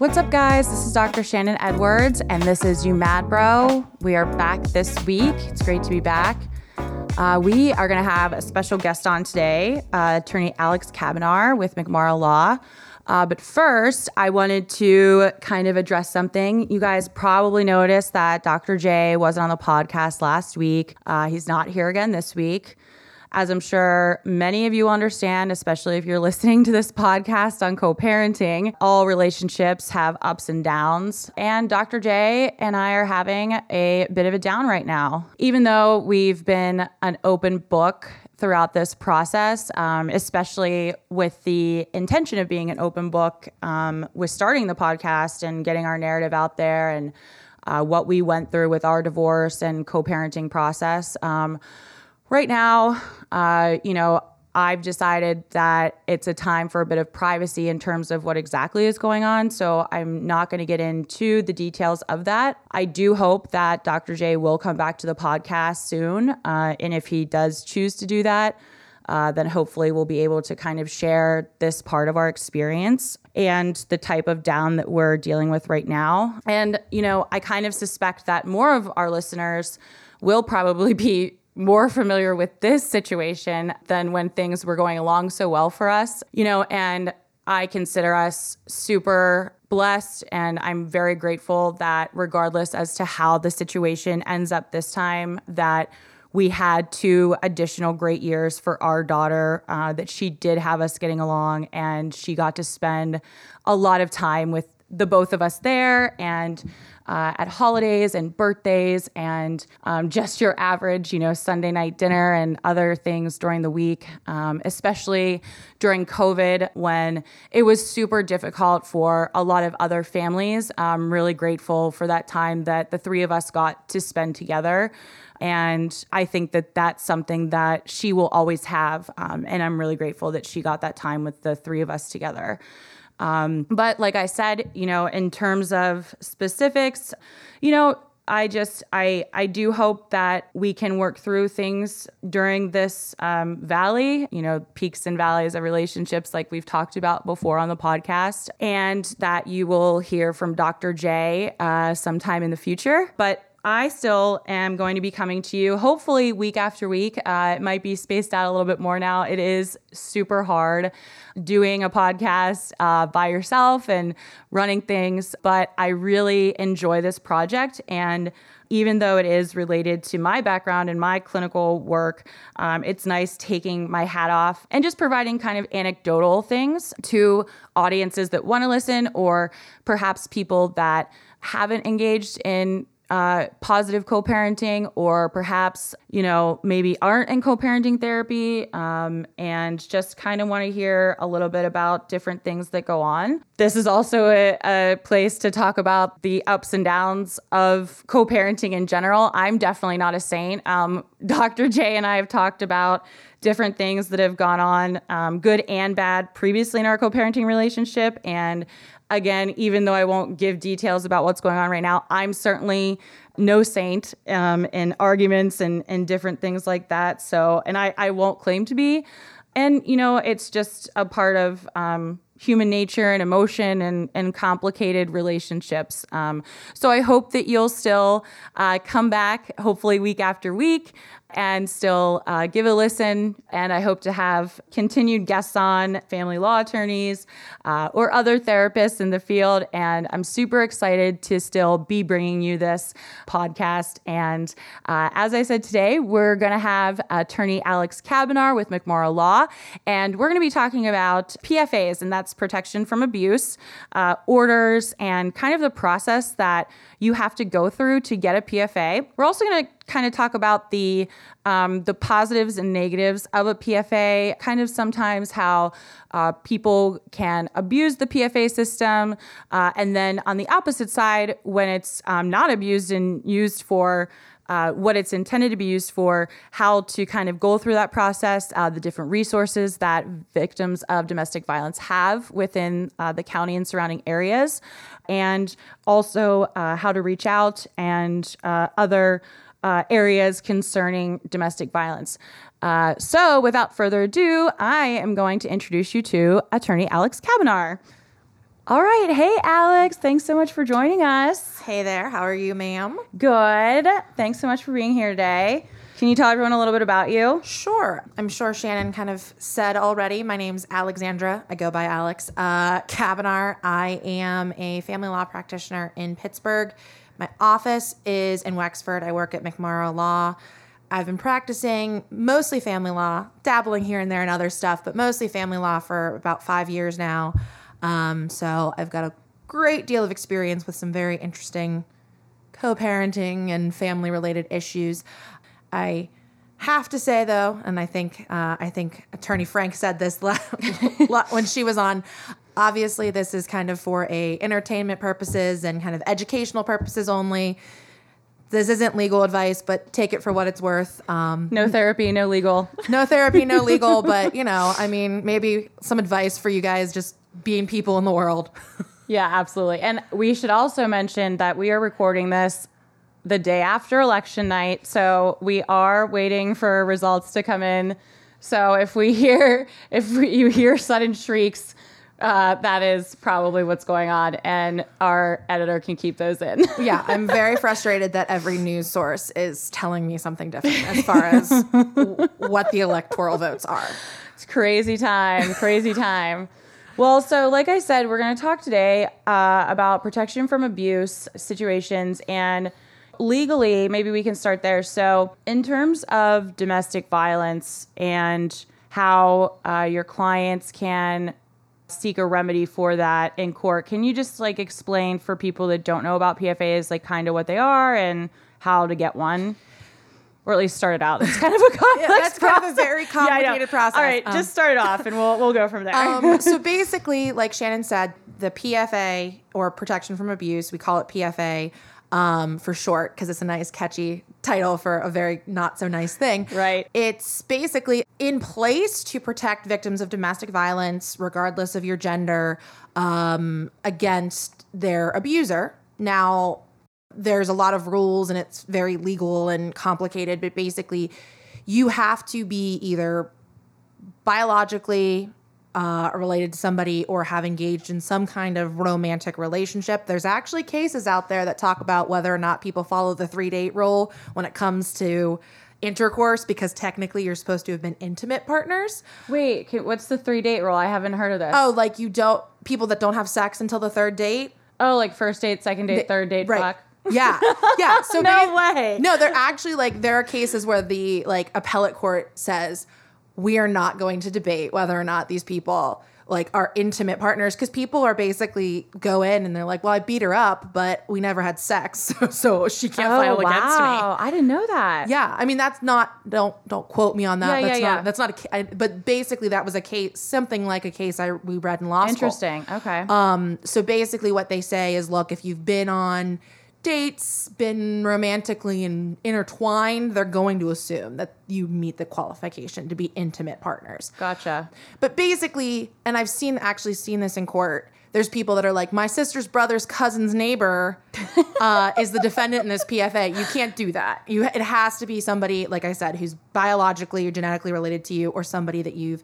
What's up, guys? This is Dr. Shannon Edwards, and this is You Mad Bro. We are back this week. It's great to be back. Uh, we are going to have a special guest on today, uh, attorney Alex Kabinar with McMorrow Law. Uh, but first, I wanted to kind of address something. You guys probably noticed that Dr. J wasn't on the podcast last week. Uh, he's not here again this week. As I'm sure many of you understand, especially if you're listening to this podcast on co parenting, all relationships have ups and downs. And Dr. J and I are having a bit of a down right now. Even though we've been an open book throughout this process, um, especially with the intention of being an open book um, with starting the podcast and getting our narrative out there and uh, what we went through with our divorce and co parenting process. Um, right now, uh, you know, I've decided that it's a time for a bit of privacy in terms of what exactly is going on. So I'm not going to get into the details of that. I do hope that Dr. J will come back to the podcast soon. Uh, and if he does choose to do that, uh, then hopefully we'll be able to kind of share this part of our experience and the type of down that we're dealing with right now. And, you know, I kind of suspect that more of our listeners will probably be more familiar with this situation than when things were going along so well for us, you know, and I consider us super blessed and I'm very grateful that regardless as to how the situation ends up this time that we had two additional great years for our daughter uh, that she did have us getting along and she got to spend a lot of time with the both of us there and uh, at holidays and birthdays and um, just your average, you know, Sunday night dinner and other things during the week, um, especially during COVID when it was super difficult for a lot of other families. I'm really grateful for that time that the three of us got to spend together. And I think that that's something that she will always have. Um, and I'm really grateful that she got that time with the three of us together. Um, but like I said, you know, in terms of specifics, you know, I just I I do hope that we can work through things during this um, valley, you know, peaks and valleys of relationships, like we've talked about before on the podcast, and that you will hear from Dr. J uh, sometime in the future. But I still am going to be coming to you, hopefully, week after week. Uh, it might be spaced out a little bit more now. It is super hard doing a podcast uh, by yourself and running things, but I really enjoy this project. And even though it is related to my background and my clinical work, um, it's nice taking my hat off and just providing kind of anecdotal things to audiences that want to listen or perhaps people that haven't engaged in uh, positive co-parenting or perhaps you know maybe aren't in co-parenting therapy um, and just kind of want to hear a little bit about different things that go on this is also a, a place to talk about the ups and downs of co-parenting in general i'm definitely not a saint um, dr j and i have talked about different things that have gone on, um, good and bad, previously in our co parenting relationship. And again, even though I won't give details about what's going on right now, I'm certainly no saint um, in arguments and, and different things like that. So, and I, I won't claim to be. And, you know, it's just a part of um, human nature and emotion and, and complicated relationships. Um, so I hope that you'll still uh, come back, hopefully, week after week and still uh, give a listen. And I hope to have continued guests on, family law attorneys uh, or other therapists in the field. And I'm super excited to still be bringing you this podcast. And uh, as I said today, we're going to have attorney Alex Kabinar with McMorrow Law. And we're going to be talking about PFAs, and that's protection from abuse, uh, orders, and kind of the process that you have to go through to get a PFA. We're also going to kind of talk about the um, the positives and negatives of a PFA, kind of sometimes how uh, people can abuse the PFA system, uh, and then on the opposite side, when it's um, not abused and used for uh, what it's intended to be used for, how to kind of go through that process, uh, the different resources that victims of domestic violence have within uh, the county and surrounding areas, and also uh, how to reach out and uh, other uh, areas concerning domestic violence. so, without further ado, I am going to introduce you to attorney Alex Kabinar. All right. Hey, Alex. Thanks so much for joining us. Hey there. How are you, ma'am? Good. Thanks so much for being here today. Can you tell everyone a little bit about you? Sure. I'm sure Shannon kind of said already. My name's Alexandra. I go by Alex uh, Kavanagh. I am a family law practitioner in Pittsburgh. My office is in Wexford. I work at McMorrow Law. I've been practicing mostly family law, dabbling here and there in other stuff, but mostly family law for about five years now. Um, so I've got a great deal of experience with some very interesting co parenting and family related issues. I have to say though, and I think uh, I think Attorney Frank said this when she was on. Obviously, this is kind of for a entertainment purposes and kind of educational purposes only. This isn't legal advice, but take it for what it's worth. Um, no therapy, no legal. No therapy, no legal. but you know, I mean, maybe some advice for you guys just being people in the world. yeah, absolutely. And we should also mention that we are recording this the day after election night. So we are waiting for results to come in. So if we hear, if we, you hear sudden shrieks, uh, that is probably what's going on, and our editor can keep those in. yeah, I'm very frustrated that every news source is telling me something different as far as w- what the electoral votes are. It's crazy time, crazy time. Well, so like I said, we're going to talk today uh, about protection from abuse situations and legally, maybe we can start there. So, in terms of domestic violence and how uh, your clients can seek a remedy for that in court, can you just like explain for people that don't know about PFAs, like kind of what they are and how to get one? or at least start it out. It's kind of a complex. yeah, that's process. kind of a very complicated yeah, process. All right, um, just start it off, and we'll we'll go from there. Um, so basically, like Shannon said, the PFA or Protection from Abuse, we call it PFA um, for short because it's a nice, catchy title for a very not so nice thing. Right. It's basically in place to protect victims of domestic violence, regardless of your gender, um, against their abuser. Now, there's a lot of rules and it's very legal and complicated, but basically, you have to be either biologically uh, related to somebody or have engaged in some kind of romantic relationship. There's actually cases out there that talk about whether or not people follow the three date rule when it comes to intercourse because technically you're supposed to have been intimate partners. Wait, what's the three date rule? I haven't heard of this. Oh, like you don't people that don't have sex until the third date. Oh, like first date, second date, third date, right. fuck. Yeah, yeah. So no way. No, they're actually like there are cases where the like appellate court says we are not going to debate whether or not these people like are intimate partners because people are basically go in and they're like, well, I beat her up, but we never had sex, so, she can't oh, file wow. against me. Oh, I didn't know that. Yeah, I mean that's not don't don't quote me on that. Yeah, that's yeah, not yeah. that's not a. I, but basically that was a case, something like a case I we read in law school. Interesting. Okay. Um. So basically, what they say is, look, if you've been on dates been romantically in, intertwined, they're going to assume that you meet the qualification to be intimate partners. Gotcha. But basically, and I've seen actually seen this in court. There's people that are like, my sister's brother's cousin's neighbor uh, is the defendant in this PFA. You can't do that. You, it has to be somebody, like I said, who's biologically or genetically related to you, or somebody that you've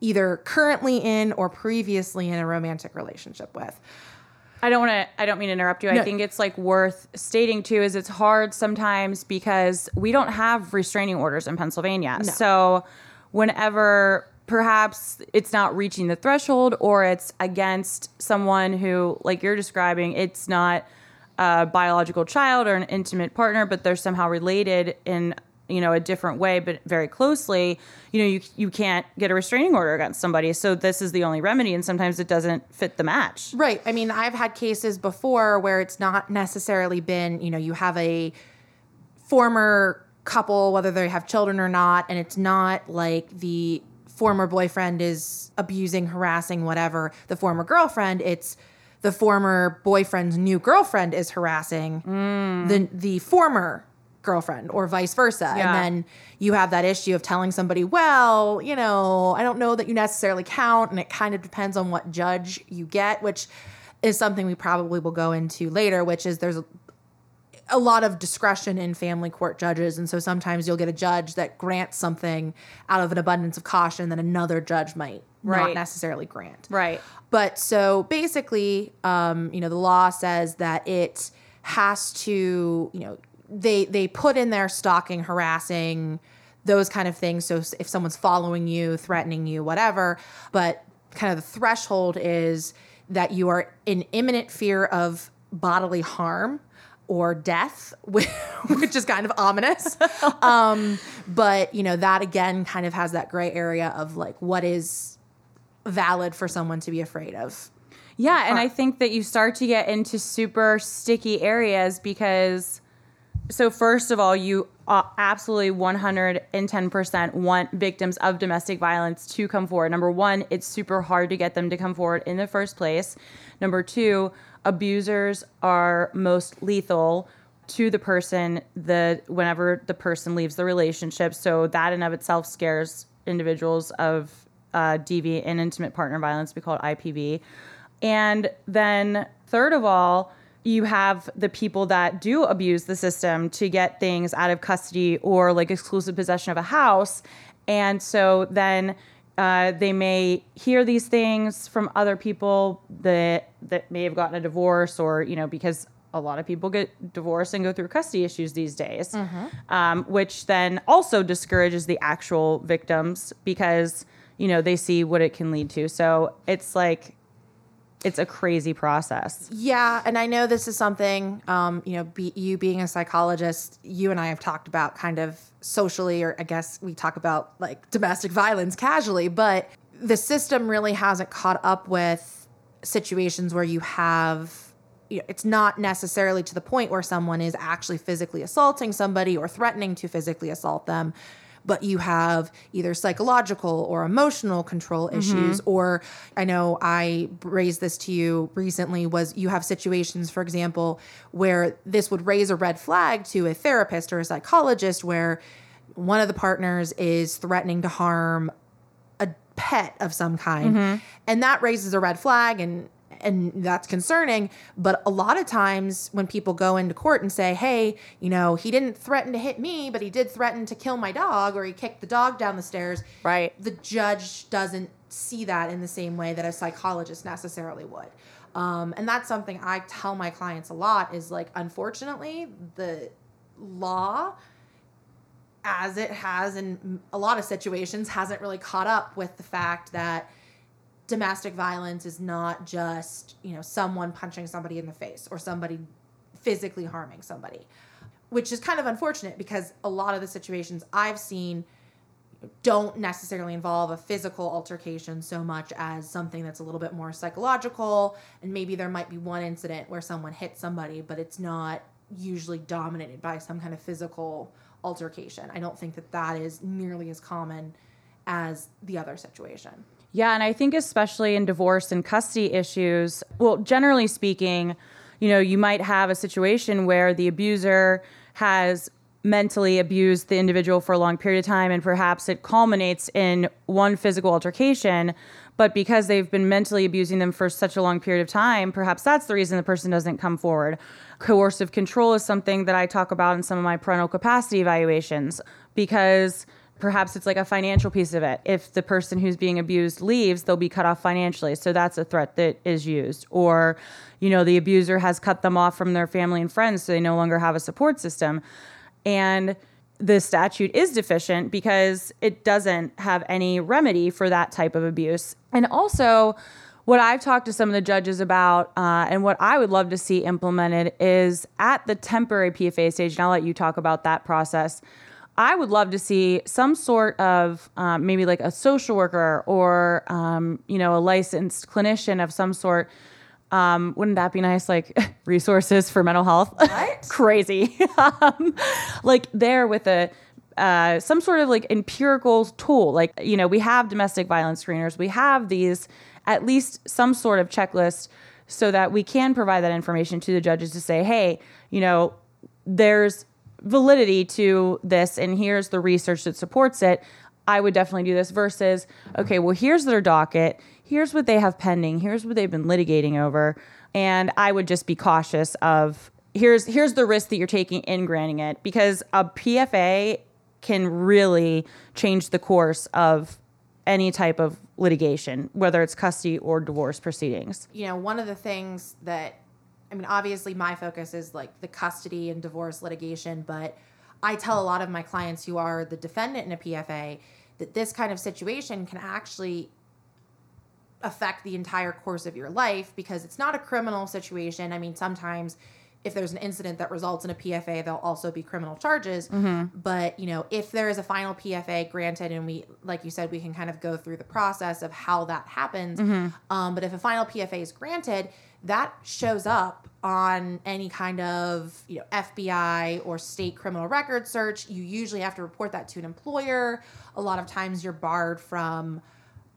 either currently in or previously in a romantic relationship with. I don't want to. I don't mean to interrupt you. No. I think it's like worth stating too. Is it's hard sometimes because we don't have restraining orders in Pennsylvania. No. So whenever perhaps it's not reaching the threshold or it's against someone who, like you're describing, it's not a biological child or an intimate partner, but they're somehow related in you know a different way but very closely you know you you can't get a restraining order against somebody. So this is the only remedy and sometimes it doesn't fit the match. Right. I mean i've had cases before where it's not necessarily been you know you have a former couple whether they have children or not and it's not like the former boyfriend is abusing harassing whatever the former girlfriend it's the former boyfriend's new girlfriend is harassing mm. the the former girlfriend or vice versa. Yeah. And then you have that issue of telling somebody, well, you know, I don't know that you necessarily count. And it kind of depends on what judge you get, which is something we probably will go into later, which is there's a lot of discretion in family court judges. And so sometimes you'll get a judge that grants something out of an abundance of caution that another judge might not necessarily grant. Right. But so basically, um, you know, the law says that it has to, you know, they they put in there stalking, harassing, those kind of things. So if someone's following you, threatening you, whatever, but kind of the threshold is that you are in imminent fear of bodily harm or death, which which is kind of ominous. Um, but you know that again kind of has that gray area of like what is valid for someone to be afraid of. Yeah, and I think that you start to get into super sticky areas because so first of all, you uh, absolutely 110% want victims of domestic violence to come forward. Number 1, it's super hard to get them to come forward in the first place. Number 2, abusers are most lethal to the person the whenever the person leaves the relationship. So that in of itself scares individuals of uh, deviant and intimate partner violence. We call it IPV. And then, third of all, you have the people that do abuse the system to get things out of custody or like exclusive possession of a house. And so then uh, they may hear these things from other people that that may have gotten a divorce or you know because a lot of people get divorced and go through custody issues these days, um, which then also discourages the actual victims because you know they see what it can lead to. So it's like it's a crazy process. Yeah, and I know this is something, um, you know, be, you being a psychologist, you and I have talked about kind of socially, or I guess we talk about like domestic violence casually, but the system really hasn't caught up with situations where you have. You know, it's not necessarily to the point where someone is actually physically assaulting somebody or threatening to physically assault them, but you have either psychological or emotional control mm-hmm. issues or i know i raised this to you recently was you have situations for example where this would raise a red flag to a therapist or a psychologist where one of the partners is threatening to harm a pet of some kind. Mm-hmm. And that raises a red flag and and that's concerning but a lot of times when people go into court and say hey you know he didn't threaten to hit me but he did threaten to kill my dog or he kicked the dog down the stairs Right. the judge doesn't see that in the same way that a psychologist necessarily would um, and that's something i tell my clients a lot is like unfortunately the law as it has in a lot of situations, hasn't really caught up with the fact that domestic violence is not just, you know, someone punching somebody in the face or somebody physically harming somebody, which is kind of unfortunate because a lot of the situations I've seen don't necessarily involve a physical altercation so much as something that's a little bit more psychological. And maybe there might be one incident where someone hit somebody but it's not usually dominated by some kind of physical altercation. I don't think that that is nearly as common as the other situation Yeah, and I think especially in divorce and custody issues, well, generally speaking, you know, you might have a situation where the abuser has mentally abused the individual for a long period of time and perhaps it culminates in one physical altercation, but because they've been mentally abusing them for such a long period of time, perhaps that's the reason the person doesn't come forward. Coercive control is something that I talk about in some of my parental capacity evaluations because perhaps it's like a financial piece of it. If the person who's being abused leaves, they'll be cut off financially. So that's a threat that is used. Or, you know, the abuser has cut them off from their family and friends, so they no longer have a support system. And the statute is deficient because it doesn't have any remedy for that type of abuse. And also, what I've talked to some of the judges about, uh, and what I would love to see implemented is at the temporary PFA stage, and I'll let you talk about that process. I would love to see some sort of um, maybe like a social worker or um, you know a licensed clinician of some sort. Um, wouldn't that be nice? Like resources for mental health. Right? Crazy. um, like there with a uh, some sort of like empirical tool. Like you know we have domestic violence screeners. We have these at least some sort of checklist so that we can provide that information to the judges to say, hey, you know, there's validity to this and here's the research that supports it i would definitely do this versus okay well here's their docket here's what they have pending here's what they've been litigating over and i would just be cautious of here's here's the risk that you're taking in granting it because a PFA can really change the course of any type of litigation, whether it's custody or divorce proceedings. You know, one of the things that I mean, obviously my focus is like the custody and divorce litigation, but I tell a lot of my clients who are the defendant in a PFA that this kind of situation can actually affect the entire course of your life because it's not a criminal situation. I mean, sometimes if there's an incident that results in a PFA, there'll also be criminal charges. Mm-hmm. But you know, if there is a final PFA granted, and we, like you said, we can kind of go through the process of how that happens. Mm-hmm. Um, but if a final PFA is granted, that shows up on any kind of you know FBI or state criminal record search. You usually have to report that to an employer. A lot of times, you're barred from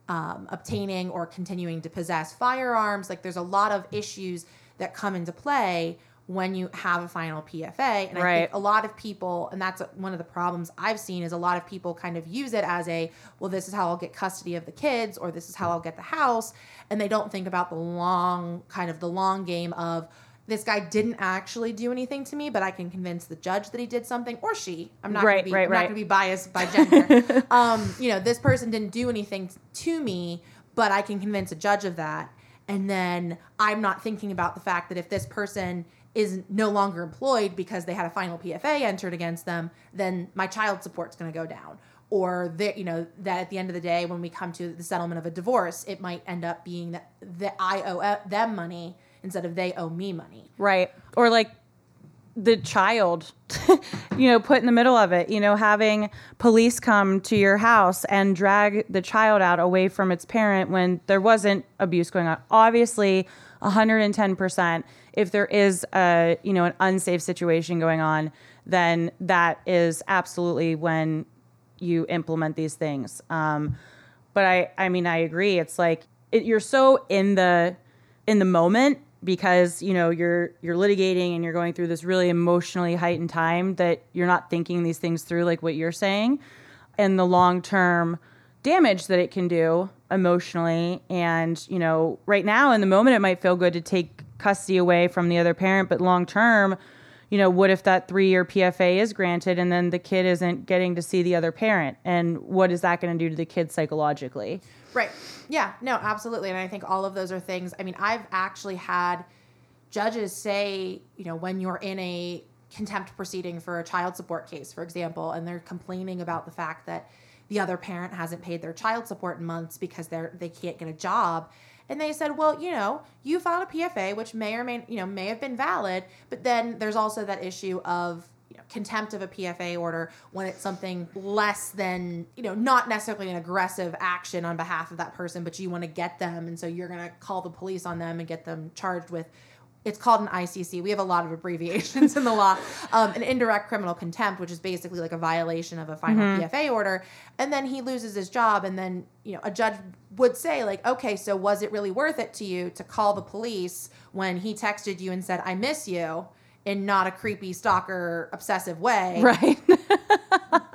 um, obtaining or continuing to possess firearms. Like, there's a lot of issues that come into play when you have a final PFA. And right. I think a lot of people, and that's one of the problems I've seen, is a lot of people kind of use it as a, well, this is how I'll get custody of the kids, or this is how I'll get the house. And they don't think about the long, kind of the long game of, this guy didn't actually do anything to me, but I can convince the judge that he did something, or she. I'm not right, gonna be, right, I'm right. not going to be biased by gender. um, you know, this person didn't do anything to me, but I can convince a judge of that. And then I'm not thinking about the fact that if this person is no longer employed because they had a final PFA entered against them, then my child support's going to go down. Or that you know that at the end of the day, when we come to the settlement of a divorce, it might end up being that that I owe uh, them money instead of they owe me money. Right. Or like the child, you know, put in the middle of it, you know, having police come to your house and drag the child out away from its parent when there wasn't abuse going on. Obviously, 110%. If there is a, you know, an unsafe situation going on, then that is absolutely when you implement these things. Um, but I, I mean, I agree. It's like it, you're so in the in the moment because you know you're you're litigating and you're going through this really emotionally heightened time that you're not thinking these things through like what you're saying and the long term damage that it can do emotionally and you know right now in the moment it might feel good to take custody away from the other parent but long term you know what if that 3 year PFA is granted and then the kid isn't getting to see the other parent and what is that going to do to the kid psychologically Right. Yeah, no, absolutely. And I think all of those are things. I mean, I've actually had judges say, you know, when you're in a contempt proceeding for a child support case, for example, and they're complaining about the fact that the other parent hasn't paid their child support in months because they're they can't get a job. And they said, well, you know, you filed a PFA, which may or may you know may have been valid, but then there's also that issue of you know, contempt of a PFA order when it's something less than, you know, not necessarily an aggressive action on behalf of that person, but you want to get them. And so you're going to call the police on them and get them charged with. It's called an ICC. We have a lot of abbreviations in the law. Um, an indirect criminal contempt, which is basically like a violation of a final PFA order. And then he loses his job. And then, you know, a judge would say, like, okay, so was it really worth it to you to call the police when he texted you and said, I miss you? in not a creepy stalker obsessive way. right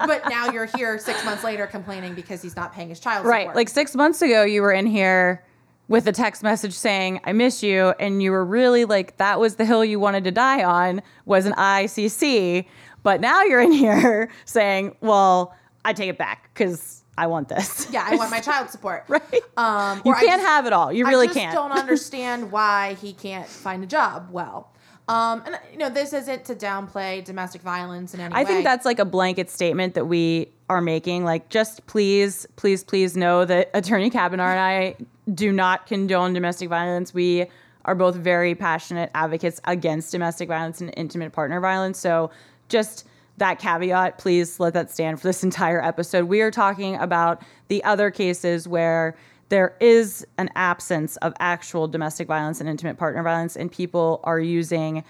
But now you're here six months later complaining because he's not paying his child support. Right. Like six months ago, you were in here with a text message saying, I miss you. And you were really like, that was the hill you wanted to die on, was an ICC. But now you're in here saying, well, I take it back because I want this. yeah, I want my child support. right. Um, you can't just- have it all. You really I can't. I just don't understand why he can't find a job well. Um, and you know, this isn't to downplay domestic violence in any I way. think that's like a blanket statement that we are making. Like, just please, please, please know that Attorney Kabinar and I do not condone domestic violence. We are both very passionate advocates against domestic violence and intimate partner violence. So, just that caveat, please let that stand for this entire episode. We are talking about the other cases where there is an absence of actual domestic violence and intimate partner violence, and people are using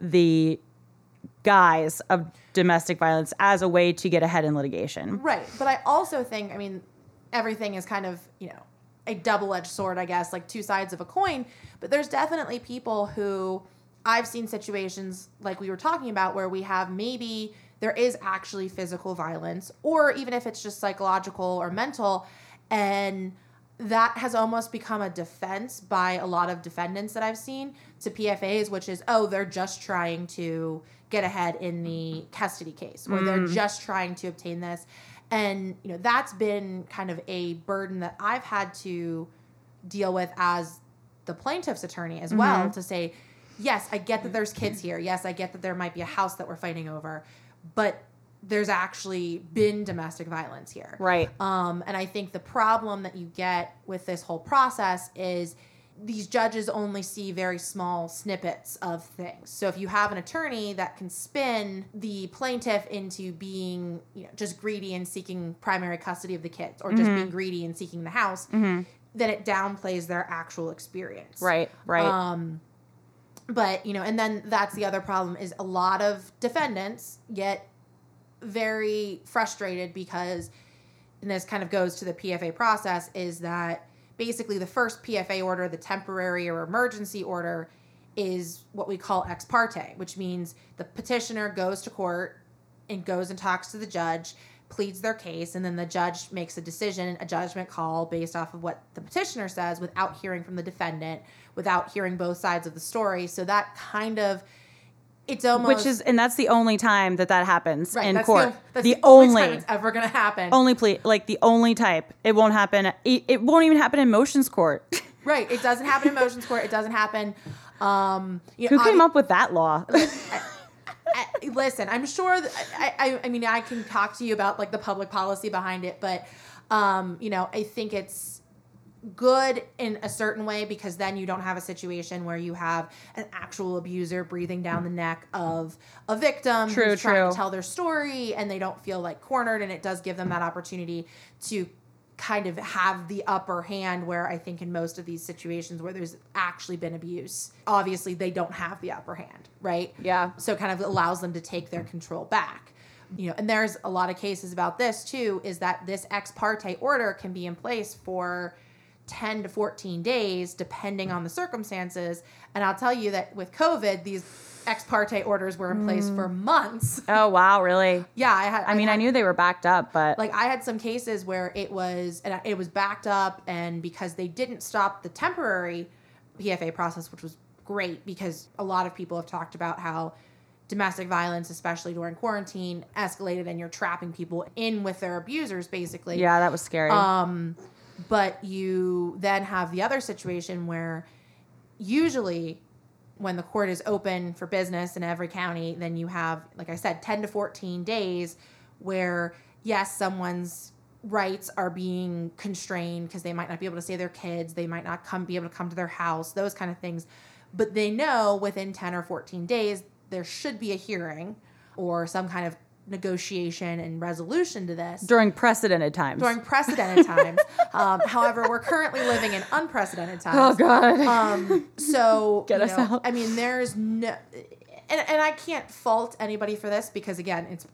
the guise of domestic violence as a way to get ahead in litigation. Right. But I also think, I mean, everything is kind of, you know, a double edged sword, I guess, like two sides of a coin. But there's definitely people who I've seen situations like we were talking about where we have maybe there is actually physical violence, or even if it's just psychological or mental, and that has almost become a defense by a lot of defendants that I've seen to PFAs, which is, oh, they're just trying to get ahead in the custody case, or they're mm. just trying to obtain this. And, you know, that's been kind of a burden that I've had to deal with as the plaintiff's attorney as well mm-hmm. to say, yes, I get that there's kids here. Yes, I get that there might be a house that we're fighting over, but there's actually been domestic violence here. Right. Um, and I think the problem that you get with this whole process is these judges only see very small snippets of things. So if you have an attorney that can spin the plaintiff into being, you know, just greedy and seeking primary custody of the kids, or just Mm-hmm. being greedy and seeking the house, then it downplays their actual experience. Right. Right. Um, but you know, and then that's the other problem is a lot of defendants get very frustrated because, and this kind of goes to the PFA process, is that basically the first PFA order, the temporary or emergency order, is what we call ex parte, which means the petitioner goes to court and goes and talks to the judge, pleads their case, and then the judge makes a decision, a judgment call based off of what the petitioner says without hearing from the defendant, without hearing both sides of the story. So that kind of it's almost Which is, and that's the only time that that happens right, in that's court. The, that's the, the, only, time it's ever going to happen. only plea, like the only type. It won't happen. It, it won't even happen in motions court. Right. It doesn't happen in motions court. It doesn't happen. Um, you Who came up with that law? I- listen, I'm sure. That, I, I, I mean, I can talk to you about like the public policy behind it, but um, you know, I think it's good in a certain way because then you don't have a situation where you have an actual abuser breathing down the neck of a victim True, who's trying to tell their story and they don't feel like cornered and it does give them that opportunity to kind of have the upper hand where I think in most of these situations where there's actually been abuse, obviously they don't have the upper hand, right? Yeah. So it kind of allows them to take their control back. You know, and there's a lot of cases about this too, is that this ex parte order can be in place for 10 to 14 days, depending on the circumstances. And I'll tell you that with COVID, these ex parte orders were in place for months. oh wow, really? Yeah, I had. I mean, I knew they were backed up, but like I had some cases where it was and it was backed up and because they didn't stop the temporary PFA process which was great because a lot of people have talked about how domestic violence especially during quarantine escalated and you're trapping people in with their abusers basically yeah, that was scary. um, but you then have the other situation where usually when the court is open for business in every county, then you have, like I said, 10 to 14 days where, yes, someone's rights are being constrained because they might not be able to see their kids, they might not come be able to come to their house, those kind of things. But they know within 10 or 14 days there should be a hearing or some kind of negotiation and resolution to this During precedented times. during precedented times. Um, however, we're currently living in unprecedented times. oh god. Um, so Get us know, out. I mean, there's no, and, and I can't fault anybody for this because again, it's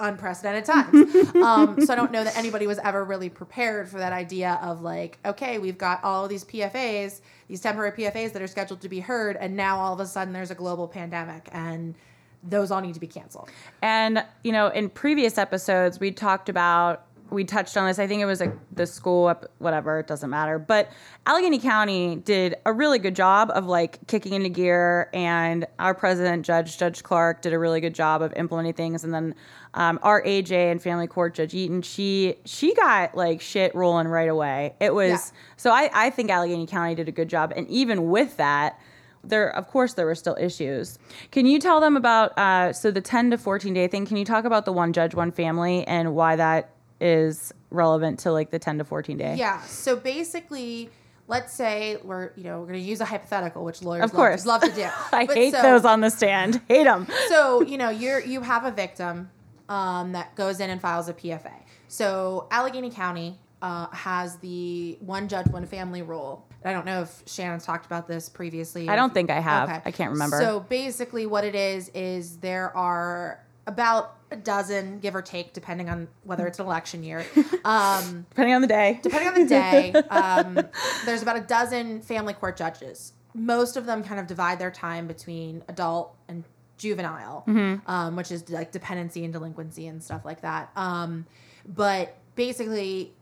unprecedented times. um, so I don't know that anybody was ever really prepared for that idea of like, okay, we've got all of these PFAs, these temporary PFAs that are scheduled to be heard, and now all of a sudden there's a global pandemic and those all need to be canceled. And you know, in previous episodes, we talked about we touched on this. I think it was like the school, whatever. It doesn't matter. But Allegheny County did a really good job of like kicking into gear, and our president, Judge Judge Clark, did a really good job of implementing things. And then um, our AJ and Family Court Judge Eaton, she she got like shit rolling right away. It was Yeah. so I I think Allegheny County did a good job, and even with that there of course there were still issues can you tell them about uh, so the 10 to 14 day thing can you talk about the one judge one family and why that is relevant to like the 10 to 14 day Yeah. So basically, let's say we're you know we're going to use a hypothetical, which lawyers Of course. love, to- love to do. i But hate so- those on the stand hate them so you know you're you have a victim um, that goes in and files a PFA. So Allegheny County uh, has the one judge one family rule. I don't know if Shannon's talked about this previously. I don't think I have. I can't remember. So basically, what it is is there are about a dozen, give or take, depending on whether it's an election year. Um, depending on the day depending on the day, um, there's about a dozen family court judges. Most of them kind of divide their time between adult and juvenile, um, which is like dependency and delinquency and stuff like that. Um, but basically,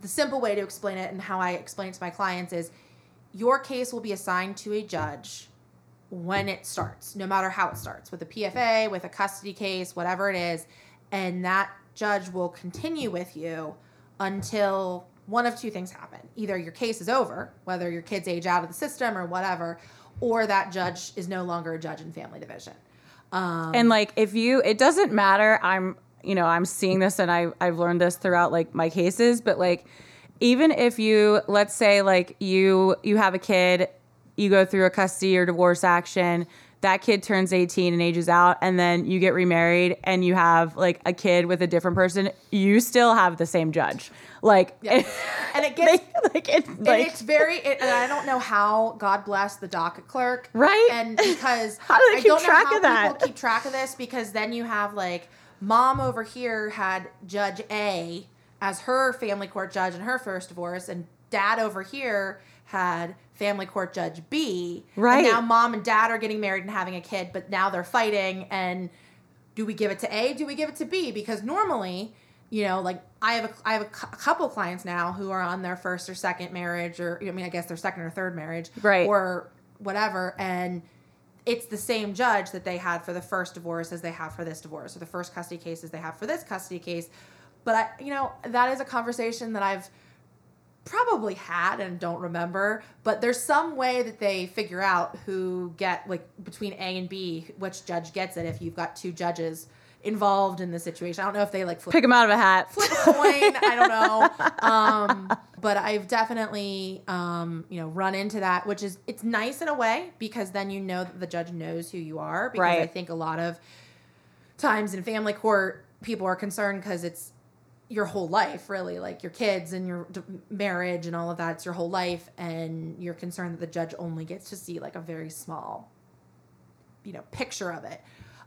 the simple way to explain it and how I explain it to my clients is your case will be assigned to a judge when it starts, no matter how it starts, with a PFA, with a custody case, whatever it is, and that judge will continue with you until one of two things happen. Either your case is over, whether your kids age out of the system or whatever, or that judge is no longer a judge in family division. Um, and like if you it doesn't matter i'm you know i'm seeing this and i i've learned this throughout like my cases but like even if you let's say like you you have a kid you go through a custody or divorce action that kid turns 18 and ages out and then you get remarried and you have like a kid with a different person you still have the same judge like Yeah. and it gets like it and like it's very it, and i don't know how god bless the docket clerk Right? and because How do they I keep don't know track how of that? people keep track of this because then you have like mom over here had judge a as her family court judge in her first divorce and dad over here had family court judge b Right. and now mom and dad are getting married and having a kid but now they're fighting and do we give it to A? Do we give it to B? Because normally, you know, like I have a I have a, cou- a couple clients now who are on their first or second marriage, or I mean, I guess their second or third marriage, Right. or whatever, and it's the same judge that they had for the first divorce as they have for this divorce, or the first custody case as they have for this custody case. But I, you know, that is a conversation that I've probably had and don't remember but there's some way that they figure out who get like between a and b which judge gets it if you've got two judges involved in the situation. I don't know if they like flip, pick them out of a hat. flip a coin i don't know. Um, but i've definitely um, you know run into that which is it's nice in a way because then you know that the judge knows who you are because i think a lot of times in family court people are concerned because it's your whole life really like your kids and your d- marriage and all of that it's your whole life and you're concerned that the judge only gets to see like a very small you know picture of it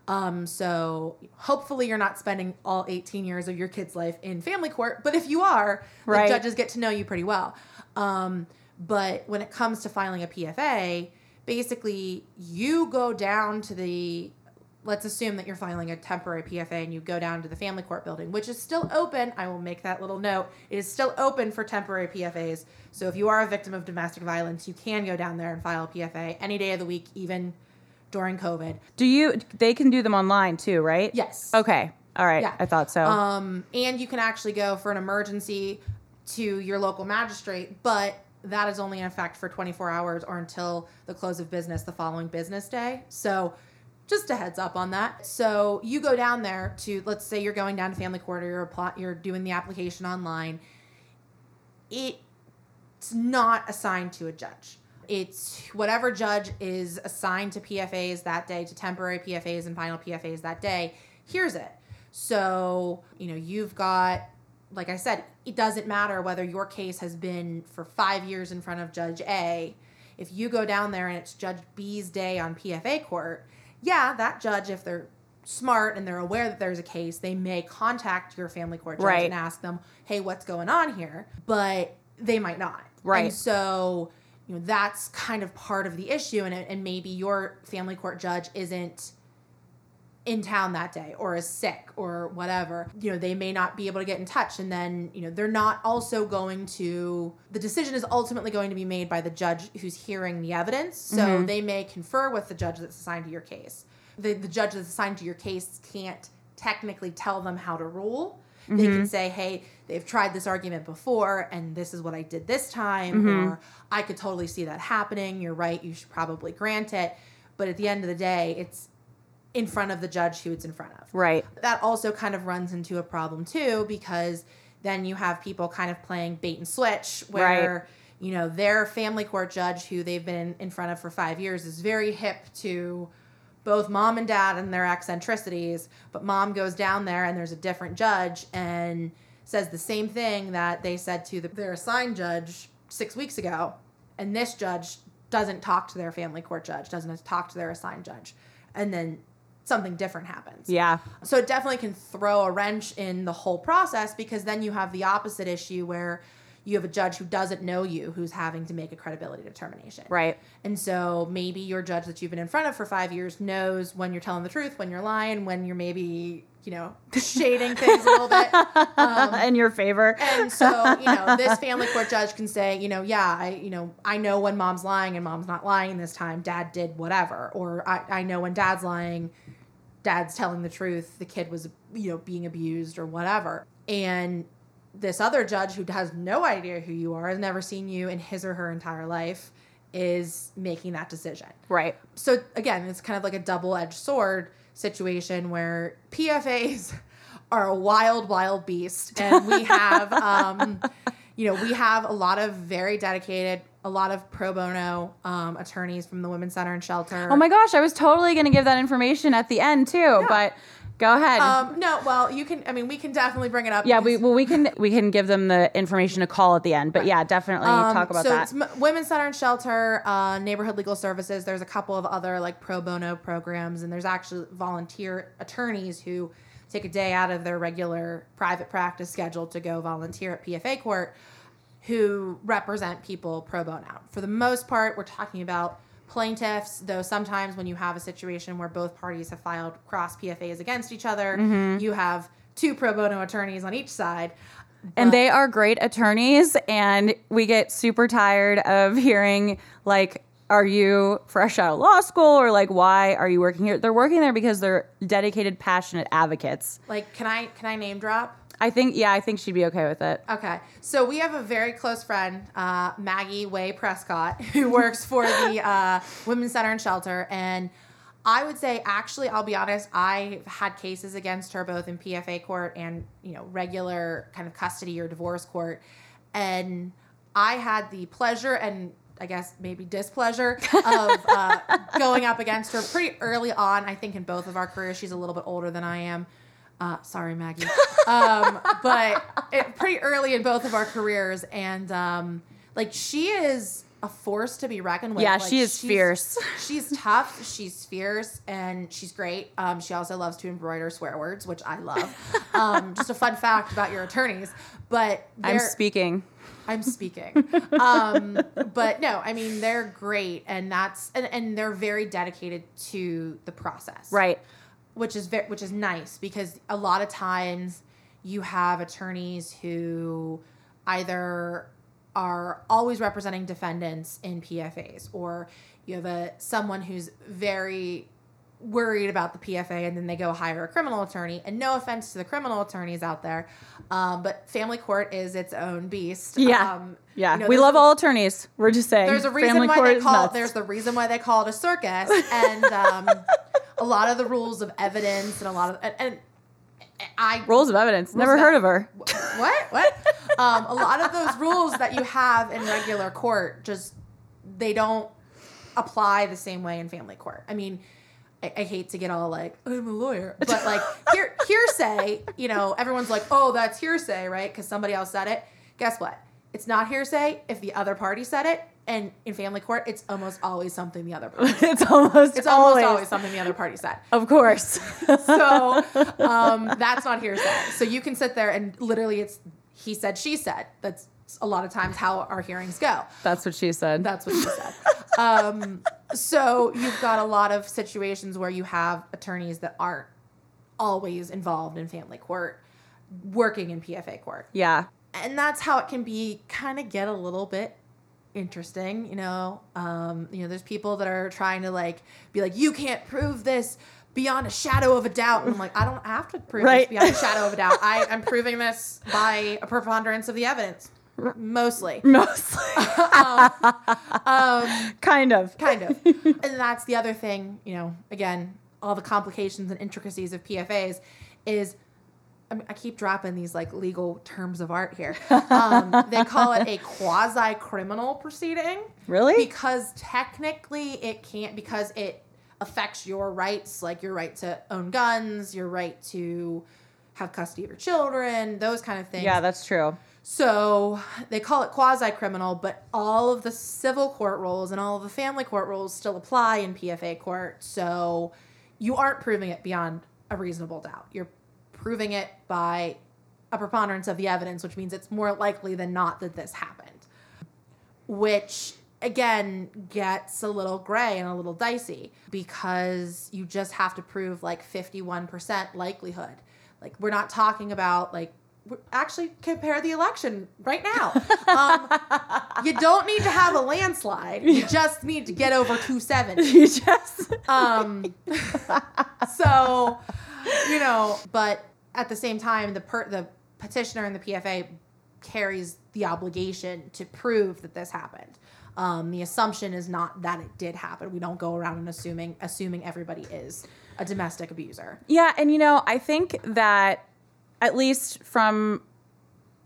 um, so hopefully you're not spending all 18 years of your kid's life in family court but if you are Right. the judges get to know you pretty well um, but when it comes to filing a pfa basically you go down to the let's assume that you're filing a temporary PFA and you go down to the family court building, which is still open. I will make that little note. It is still open for temporary PFAs. So if you are a victim of domestic violence, you can go down there and file a PFA any day of the week, even during COVID. do you they can do them online too right Yes. okay all right Yeah. i thought so Um, and you can actually go for an emergency to your local magistrate, but that is only in effect for 24 hours or until the close of business the following business day. So just a heads up on that. So you go down there to let's say you're going down to family court or you're apply, you're doing the application online. It's not assigned to a judge. It's whatever judge is assigned to PFAs that day, to temporary PFAs and final PFAs that day, here's it. So, you know, you've got, like I said, it doesn't matter whether your case has been for five years in front of Judge A. If you go down there and it's Judge B's day on PFA court, yeah, that judge, if they're smart and they're aware that there's a case, they may contact your family court judge Right. and ask them, hey, what's going on here? But they might not. Right. And so, you know, that's kind of part of the issue. And, and maybe your family court judge isn't in town that day or is sick or whatever. You know they may not be able to get in touch and then you know they're not also going to the decision is ultimately going to be made by the judge who's hearing the evidence. So mm-hmm. they may confer with the judge that's assigned to your case. The, the judge that's assigned to your case can't technically tell them how to rule they can mm-hmm. say hey they've tried this argument before and this is what i did this time mm-hmm. or i could totally see that happening. You're right. You should probably grant it. But at the end of the day it's in front of the judge who it's in front of. right. That also kind of runs into a problem too because then you have people kind of playing bait and switch where you know their family court judge who they've been in front of for 5 years is very hip to both mom and dad and their eccentricities, but mom goes down there and there's a different judge and says the same thing that they said to the, their assigned judge 6 weeks ago and this judge doesn't talk to their family court judge, doesn't talk to their assigned judge. And then something different happens. yeah So it definitely can throw a wrench in the whole process because then you have the opposite issue where you have a judge who doesn't know you who's having to make a credibility determination. Right. And so maybe your judge that you've been in front of for five years knows when you're telling the truth, when you're lying, when you're maybe, you know, shading things a little bit. Um, In your favor. and so, you know, this family court judge can say, you know, yeah, I, you know, I know when mom's lying and mom's not lying this time. Dad did whatever. Or I, I know when dad's lying, dad's telling the truth. The kid was, you know, being abused or whatever. And this other judge who has no idea who you are, has never seen you in his or her entire life, is making that decision Right. so again, it's kind of like a double-edged sword situation where PFAs are a wild, wild beast, and we have, um, you know, we have a lot of very dedicated, a lot of pro bono um, attorneys from the Women's Center and Shelter. Oh my gosh, I was totally going to give that information at the end too, but go ahead. Um, no, well, you can. I mean, we can definitely bring it up. yeah, we well we can we can give them the information to call at the end, but yeah, definitely Um, talk about so that. M- Women's Center and Shelter, uh, Neighborhood Legal Services. There's a couple of other like pro bono programs, and there's actually volunteer attorneys who take a day out of their regular private practice schedule to go volunteer at PFA court, who represent people pro bono. For the most part, we're talking about plaintiffs, though sometimes when you have a situation where both parties have filed cross PFAs against each other, Mm-hmm. you have two pro bono attorneys on each side. and they are great attorneys and we get super tired of hearing like are you fresh out of law school or like why are you working here they're working there because they're dedicated passionate advocates Like, can I can I name drop? I think yeah i think she'd be okay with it Okay, so we have a very close friend, uh, Maggie Way Prescott, who works for the uh, Women's Center and Shelter, and I would say, actually, I'll be honest, I've had cases against her both in PFA court and you know regular kind of custody or divorce court, and I had the pleasure and I guess maybe displeasure of uh, going up against her pretty early on. I think in both of our careers, she's a little bit older than I am. Uh, sorry, Maggie. Um, but it, pretty early in both of our careers, and um, like she is a force to be reckoned with. Yeah, Like, she is she's- fierce. She's tough. She's fierce, and she's great. Um, she also loves to embroider swear words, which I love. Um, just a fun fact about your attorneys, but i'm speaking I'm speaking. um, but no, I mean they're great, and that's and, and they're very dedicated to the process, right Which is very, which is nice because a lot of times you have attorneys who either are always representing defendants in PFAs, or you have a someone who's very worried about the PFA and then they go hire a criminal attorney. And no offense to the criminal attorneys out there, um, but family court is its own beast. yeah Um, yeah you know, we love all attorneys we're just saying There's a reason Family why court they call there's the reason why they call it a circus, and um, a lot of the rules of evidence and a lot of and, and I rules of evidence never of heard of her what what um, a lot of those rules that you have in regular court just they don't apply the same way in family court. I mean. I, I hate to get all like I'm a lawyer, but like hear, hearsay, you know, everyone's like, "Oh, that's hearsay, right?" Because somebody else said it. Guess what? It's not hearsay if the other party said it, and in family court, it's almost always something the other party. it's almost It's almost always, always something the other party said. of course So um, that's not hearsay. So you can sit there and literally, it's he said, she said. That's a lot of times how our hearings go. that's what she said That's what she said. Um, so you've got a lot of situations where you have attorneys that aren't always involved in family court, working in PFA court yeah and that's how it can be kind of get a little bit interesting you know? Um you know there's people that are trying to like be like you can't prove this beyond a shadow of a doubt. And i'm like i don't have to prove Right. this beyond a shadow of a doubt. I am proving this by a preponderance of the evidence mostly. Mostly. Um kind of. kind of. And that's the other thing you know again all the complications and intricacies of pfas is I, mean, I keep dropping these like legal terms of art here. Um, they call it a quasi criminal proceeding. Really? Because technically it can't because it affects your rights like your right to own guns your right to have custody of your children those kind of things. Yeah that's true. So they call it quasi criminal, but all of the civil court rules and all of the family court rules still apply in PFA court. So you aren't proving it beyond a reasonable doubt. You're proving it by a preponderance of the evidence, which means it's more likely than not that this happened. Which again gets a little gray and a little dicey because you just have to prove like 51% likelihood. Like we're not talking about like actually compare the election right now. Um, you don't need to have a landslide. You just need to get over 270. You just Um, so, you know, but at the same time, the per- the petitioner and the PFA carries the obligation to prove that this happened. Um, the assumption is not that it did happen. We don't go around and assuming assuming everybody is a domestic abuser. Yeah, and you know, I think that at least from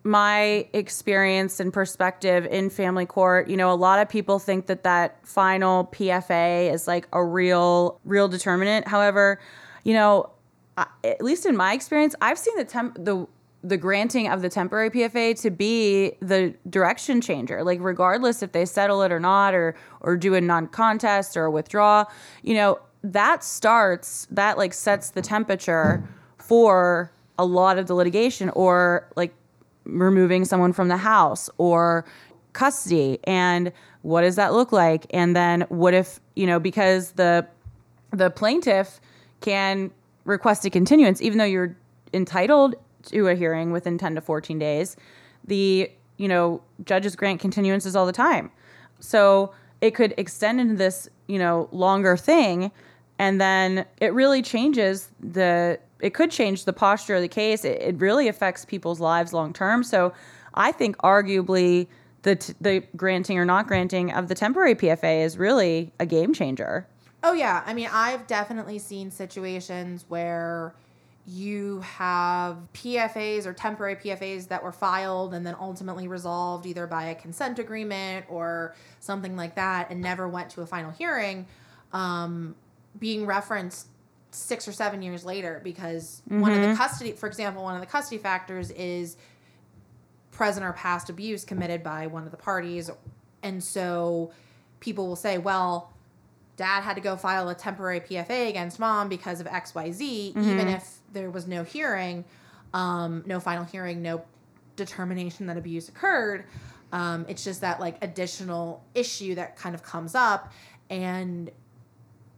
my experience and perspective in family court, you know, a lot of people think that that final PFA is like a real real determinant. However, you know, at least in my experience, I've seen the temp the the granting of the temporary PFA to be the direction changer. Like regardless if they settle it or not or or do a non-contest or a withdraw, you know, that starts that like sets the temperature for a lot of the litigation or like removing someone from the house or custody and what does that look like and then what if you know because the the plaintiff can request a continuance even though you're entitled to a hearing within 10 to 14 days the you know judges grant continuances all the time. So it could extend into this you know longer thing and then it really changes the it could change the posture of the case. It, it really affects people's lives long term. So i think arguably the t- the granting or not granting of the temporary pfa is really a game changer Oh yeah, I mean, I've definitely seen situations where you have PFAs or temporary PFAs that were filed and then ultimately resolved either by a consent agreement or something like that and never went to a final hearing, um, being referenced six or seven years later because one of the custody, for example, one of the custody factors is present or past abuse committed by one of the parties. And so people will say, well, dad had to go file a temporary PFA against mom because of XYZ, even if there was no hearing, um, no final hearing, no determination that abuse occurred. Um, it's just that like additional issue that kind of comes up. And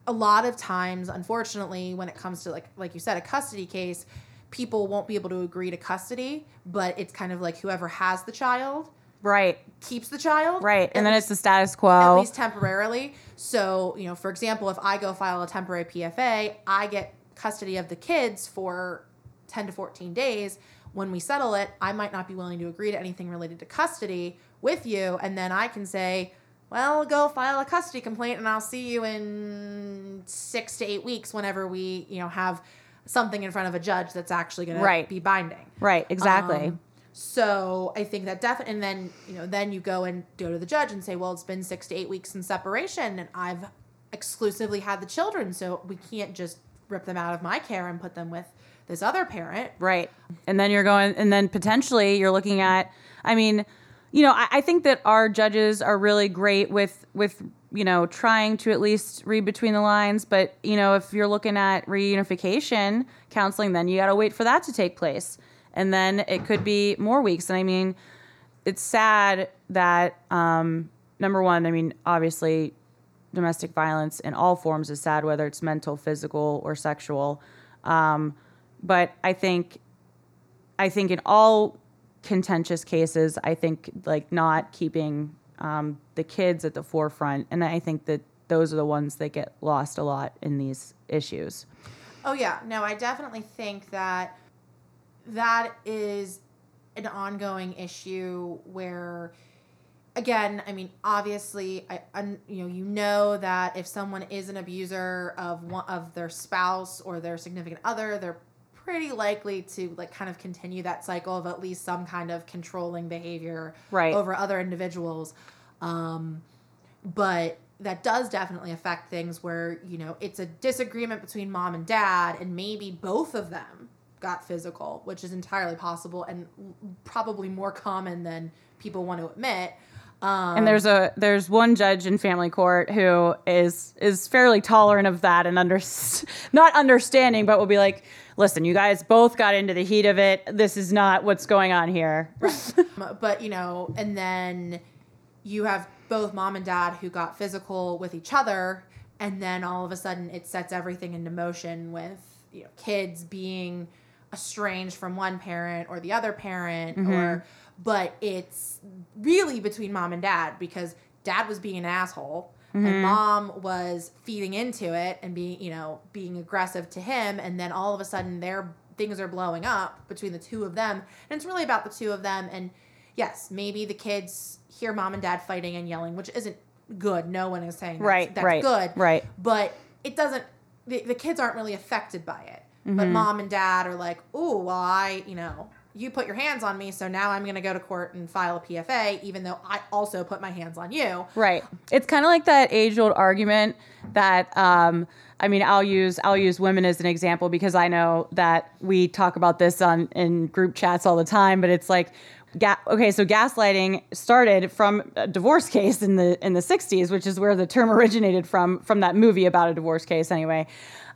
a lot of times, unfortunately, when it comes to like like you said, a custody case, people won't be able to agree to custody, but it's kind of like whoever has the child right keeps the child. right and then least- it's the status quo at least temporarily. So, you know, for example, if I go file a temporary PFA, I get custody of the kids for 10 to 14 days. When we settle it, I might not be willing to agree to anything related to custody with you. And then I can say, well, go file a custody complaint and I'll see you in six to eight weeks whenever we, you know, have something in front of a judge that's actually going Right. to be binding. right exactly Um, so I think that definitely, and then you know, then you go and go to the judge and say, well, it's been six to eight weeks in separation, and I've exclusively had the children, so we can't just rip them out of my care and put them with this other parent. Right. And then you're going, and then potentially you're looking at, I mean, you know, I, I think that our judges are really great with, with, you know, trying to at least read between the lines. But, you know, if you're looking at reunification counseling, then you got to wait for that to take place. And then it could be more weeks. And I mean, it's sad that, um, number one, I mean, obviously, domestic violence in all forms is sad, whether it's mental, physical, or sexual. Um, but I think, I think in all contentious cases, I think like not keeping um, the kids at the forefront, and I think that those are the ones that get lost a lot in these issues. Oh yeah, no, I definitely think that that is an ongoing issue where again, I mean, obviously, I, un you know, you know that if someone is an abuser of one of their spouse or their significant other, they're pretty likely to like kind of continue that cycle of at least some kind of controlling behavior Right. over other individuals. Um, but that does definitely affect things where you know it's a disagreement between mom and dad and maybe both of them got physical which is entirely possible and probably more common than people want to admit and there's a there's one judge in family court who is is fairly tolerant of that and under not understanding, but will be like, listen, you guys both got into the heat of it. This is not what's going on here. Um, but you know, and then you have both mom and dad who got physical with each other, and then all of a sudden it sets everything into motion with you know kids being estranged from one parent or the other parent or mm-hmm. but it's really between mom and dad because dad was being an asshole and mm-hmm. mom was feeding into it and being you know being aggressive to him and then all of a sudden their things are blowing up between the two of them and it's really about the two of them and yes maybe the kids hear mom and dad fighting and yelling which isn't good. No one is saying that's, Right, that's right, good. right. but it doesn't the, the kids aren't really affected by it but Mm-hmm. mom and dad are like oh well i you know you put your hands on me so now i'm going to go to court and file a pfa even though i also put my hands on you Right. It's kind of like that age old argument that um, I mean, I'll use I'll use women as an example because I know that we talk about this on in group chats all the time. But it's like, ga- okay, so gaslighting started from a divorce case in the in the '60s, which is where the term originated from from that movie about a divorce case, anyway.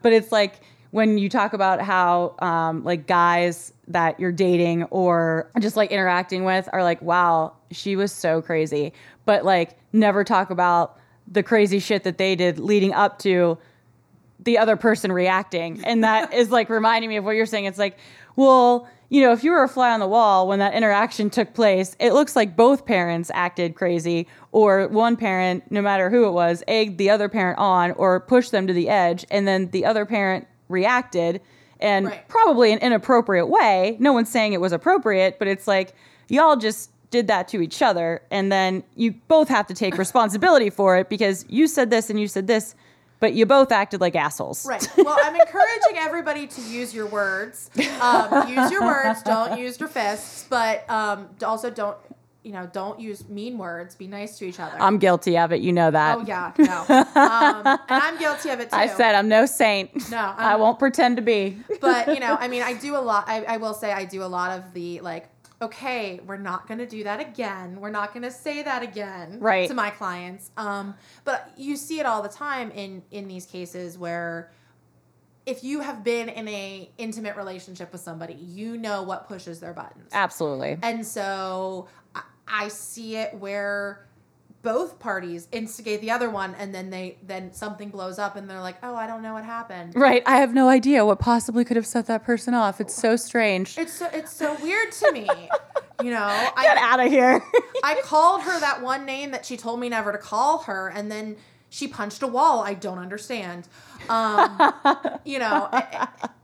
But it's like when you talk about how um, like guys that you're dating or just like interacting with are like, wow, she was so crazy, but like never talk about the crazy shit that they did leading up to the other person reacting. And that is like reminding me of what you're saying. It's like, well, you know, if you were a fly on the wall when that interaction took place, it looks like both parents acted crazy, or one parent, no matter who it was, egged the other parent on or pushed them to the edge, and then the other parent reacted and Right. probably an inappropriate way. No one's saying it was appropriate, but it's like y'all just did that to each other and then you both have to take responsibility for it because you said this and you said this, but you both acted like assholes. Right. Well, I'm encouraging everybody to use your words. Um, use your words. Don't use your fists. But um, also don't, you know, don't use mean words. Be nice to each other. I'm guilty of it, you know that. oh yeah, no. Um, and I'm guilty of it too. I said I'm no saint. No, I I'm- won't pretend to be. but you know, I mean, I do a lot. I, I will say I do a lot of the like. Okay, we're not going to do that again. We're not going to say that again Right. to my clients. Um, but you see it all the time in in these cases where if you have been in a intimate relationship with somebody, you know what pushes their buttons. Absolutely. And so I, see it where both parties instigate the other one and then they then something blows up and they're like, "Oh, I don't know what happened." Right. I have no idea what possibly could have set that person off. It's so strange. It's so it's so weird to me. You know, Get out of here. I called her that one name that she told me never to call her and then she punched a wall. I don't understand. Um, you know,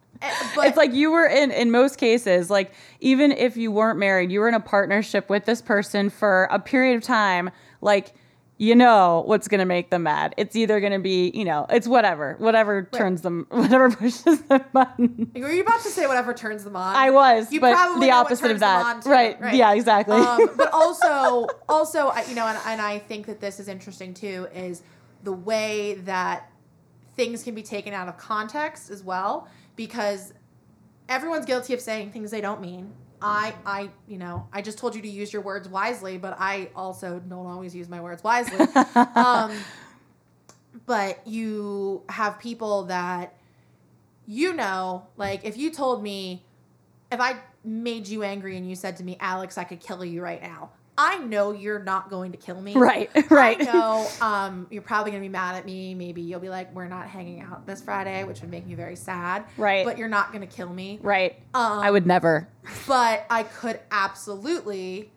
but it's like you were in in most cases like even if you weren't married you were in a partnership with this person for a period of time like you know what's going to make them mad. It's either going to be you know it's whatever whatever turns them whatever pushes the button were you about to say whatever turns them on? i was You but probably the opposite of that. too, right. yeah exactly. Um, but also, also, you know, and, and I think that this is interesting too, is the way that things can be taken out of context as well, because everyone's guilty of saying things they don't mean. I, I, you know, I just told you to use your words wisely, but I also don't always use my words wisely. um, but you have people that, you know, like if you told me, if I made you angry and you said to me, Alex, I could kill you right now. I know you're not going to kill me. Right, right. I know um, you're probably going to be mad at me. Maybe you'll be like, we're not hanging out this Friday, which would make me very sad. Right. But you're not going to kill me. right Um, i would never But I could absolutely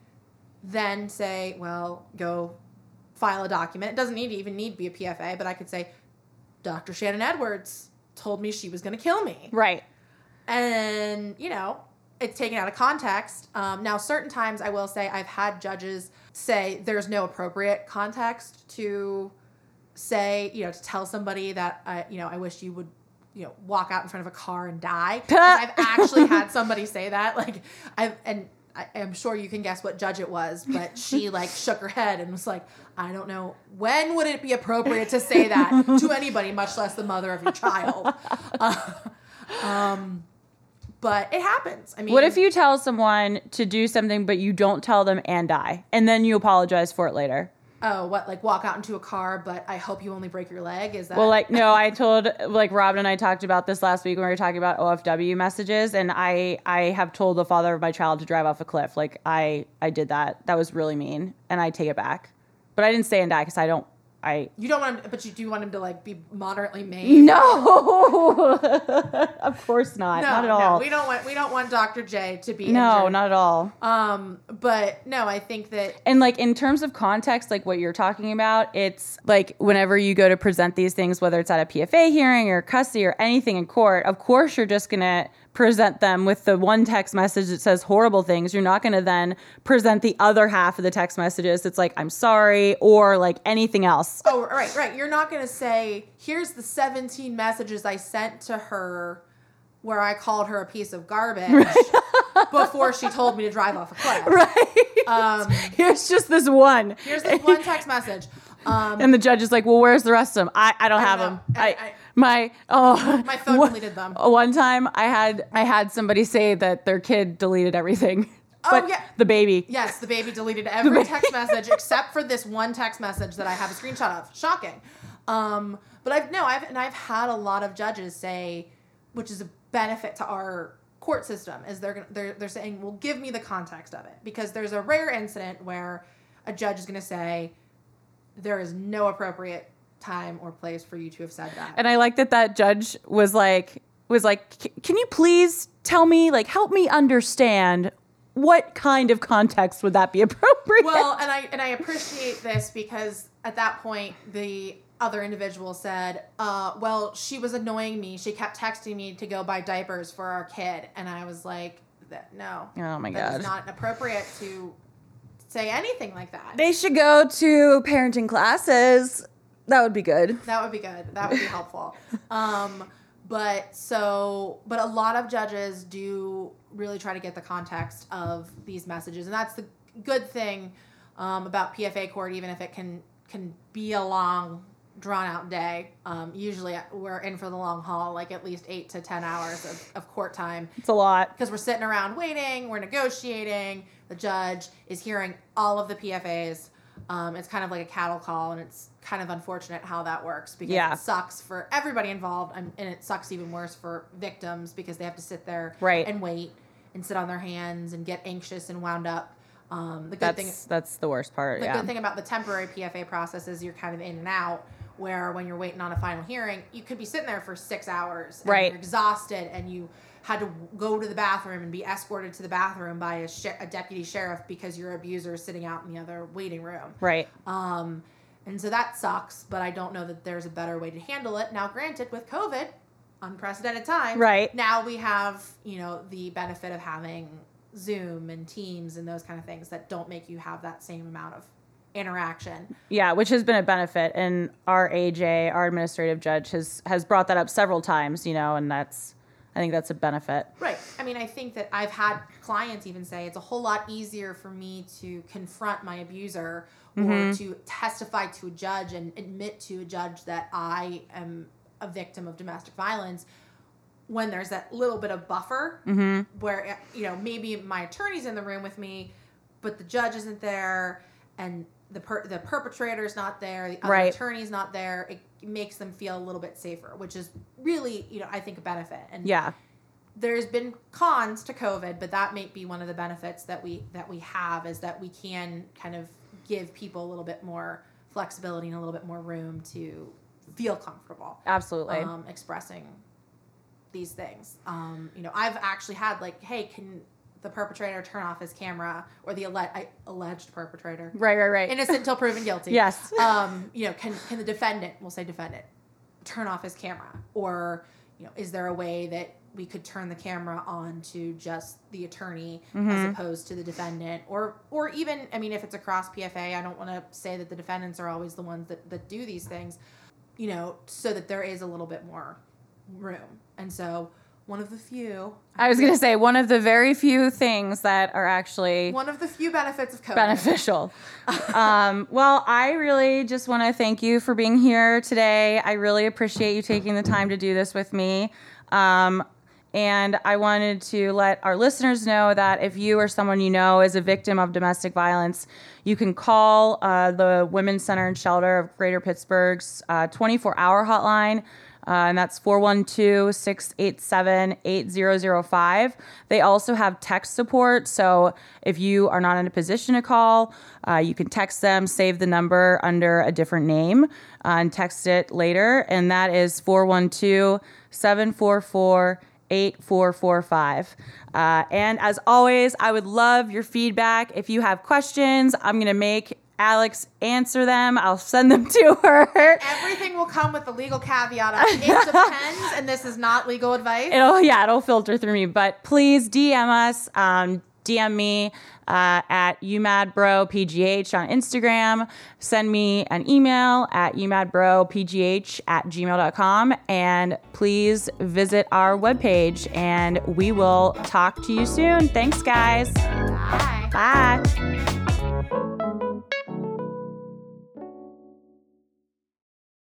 then say, well, go file a document. It doesn't need to even need to be a PFA, but I could say, Dr. Shannon Edwards told me she was going to kill me right and you know it's taken out of context. Um, now certain times i will say i've had judges say there's no appropriate context to say you know to tell somebody that uh, you know i wish you would you know walk out in front of a car and die. i've actually had somebody say that. Like i've and I, i'm sure you can guess what judge it was but she like shook her head and was like i don't know. When would it be appropriate to say that to anybody much less the mother of your child but it happens. I mean, What if you tell someone to do something, but you don't tell them and die, and then you apologize for it later? Oh, what like walk out into a car, but I hope you only break your leg? Is that Well, like no, I told like Robin and I talked about this last week when we were talking about OFW messages, and I I have told the father of my child to drive off a cliff. Like I I did that. That was really mean, and I take it back. But I didn't say and die because I don't. I you don't want him, but you do want him to like be moderately maimed? no, of course not. No, not at no, all. we don't want we don't want Dr. J to be no, injured. not at all. Um, but no, I think that And like in terms of context, like what you're talking about, it's like whenever you go to present these things, whether it's at a PFA hearing or custody or anything in court, of course you're just gonna present them with the one text message that says horrible things. You're not gonna then present the other half of the text messages. It's like I'm sorry or like anything else. oh right, right. You're not gonna say, here's the 17 messages I sent to her where I called her a piece of garbage before she told me to drive off a cliff. Right. Um, Here's just this one. here's this one text message. Um, And the judge is like, "Well, where's the rest of them? I, I don't have know. them. I- I, I- my oh My phone one- deleted them. One time, I had I had somebody say that their kid deleted everything. Oh, but yeah. the baby. Yes, the baby deleted every text message except for this one text message that I have a screenshot of. Shocking. Um, but I've no, I've and I've had a lot of judges say, which is a benefit to our court system, is they're they're they're saying, well, give me the context of it because there's a rare incident where a judge is going to say there is no appropriate time or place for you to have said that. And I like that that judge was like was like, "Can you please tell me like help me understand what kind of context would that be appropriate?" well, and I and I appreciate this because at that point the other individual said, uh, "Well, she was annoying me. She kept texting me to go buy diapers for our kid," and I was like, "That no, Oh my God. is not appropriate to say anything like that. they should go to parenting classes. That would be good. That would be good. That would be helpful. Um, but so, but a lot of judges do really try to get the context of these messages, and that's the good thing um, about PFA court. Even if it can can be a long, drawn out day, um, usually we're in for the long haul, like at least eight to ten hours of, of court time It's a lot. because we're sitting around waiting, we're negotiating. The judge is hearing all of the PFAs. Um, it's kind of like a cattle call, and it's kind of unfortunate how that works because Yeah. it sucks for everybody involved, and, and it sucks even worse for victims because they have to sit there Right. and wait and sit on their hands and get anxious and wound up. Um, the good thing That's that's the worst part. the yeah. good thing about the temporary PFA process is you're kind of in and out. Where when you're waiting on a final hearing, you could be sitting there for six hours, and Right. You're exhausted, and you had to go to the bathroom and be escorted to the bathroom by a, sh- a deputy sheriff because your abuser is sitting out in the other waiting room. right. Um, and so that sucks, but I don't know that there's a better way to handle it. Now, granted, with COVID, unprecedented time. Right. Now we have, you know, the benefit of having Zoom and Teams and those kind of things that don't make you have that same amount of interaction. Yeah, which has been a benefit, and our AJ, our administrative judge, has has brought that up several times. You know, and that's I think that's a benefit. Right. I mean, I think that I've had clients even say it's a whole lot easier for me to confront my abuser or mm-hmm. to testify to a judge and admit to a judge that I am a victim of domestic violence when there's that little bit of buffer mm-hmm. where eh, you know maybe my attorney's in the room with me but the judge isn't there and the per- the perpetrator's not there the other Right. attorney's not there it makes them feel a little bit safer which is really you know i think a benefit. And Yeah, there's been cons to covid but that may be one of the benefits that we that we have is that we can kind of give people a little bit more flexibility and a little bit more room to feel comfortable absolutely. um, expressing these things um, you know i've actually had like hey can the perpetrator turn off his camera or the I, alleged perpetrator right, right, right. innocent until proven guilty Yes. um, you know, can can the defendant, we'll say defendant, turn off his camera, or you know, is there a way that we could turn the camera on to just the attorney Mm-hmm. as opposed to the defendant, or or even, I mean, if it's across PFA, I don't want to say that the defendants are always the ones that that do these things, you know, so that there is a little bit more room, and so one of the few, I was gonna say one of the very few things that are actually one of the few benefits of COVID. beneficial. um, well, I really just want to thank you for being here today. I really appreciate you taking the time to do this with me. Um, And I wanted to let our listeners know that if you or someone you know is a victim of domestic violence, you can call uh, the Women's Center and Shelter of Greater Pittsburgh's 24 uh, hour hotline. Uh, and that's 412 687 8005. They also have text support. So if you are not in a position to call, uh, you can text them, save the number under a different name, uh, and text it later. And that is 412 744 8445. Uh, and as always, I would love your feedback. If you have questions, I'm going to make Alex answer them. I'll send them to her. Everything will come with the legal caveat of it depends, and this is not legal advice. It'll yeah, it'll filter through me. But please DM us. Um, DM me uh, at umadbropgh on Instagram. Send me an email at umadbropgh at gmail.com. And please visit our webpage and we will talk to you soon. Thanks, guys. Bye. Bye.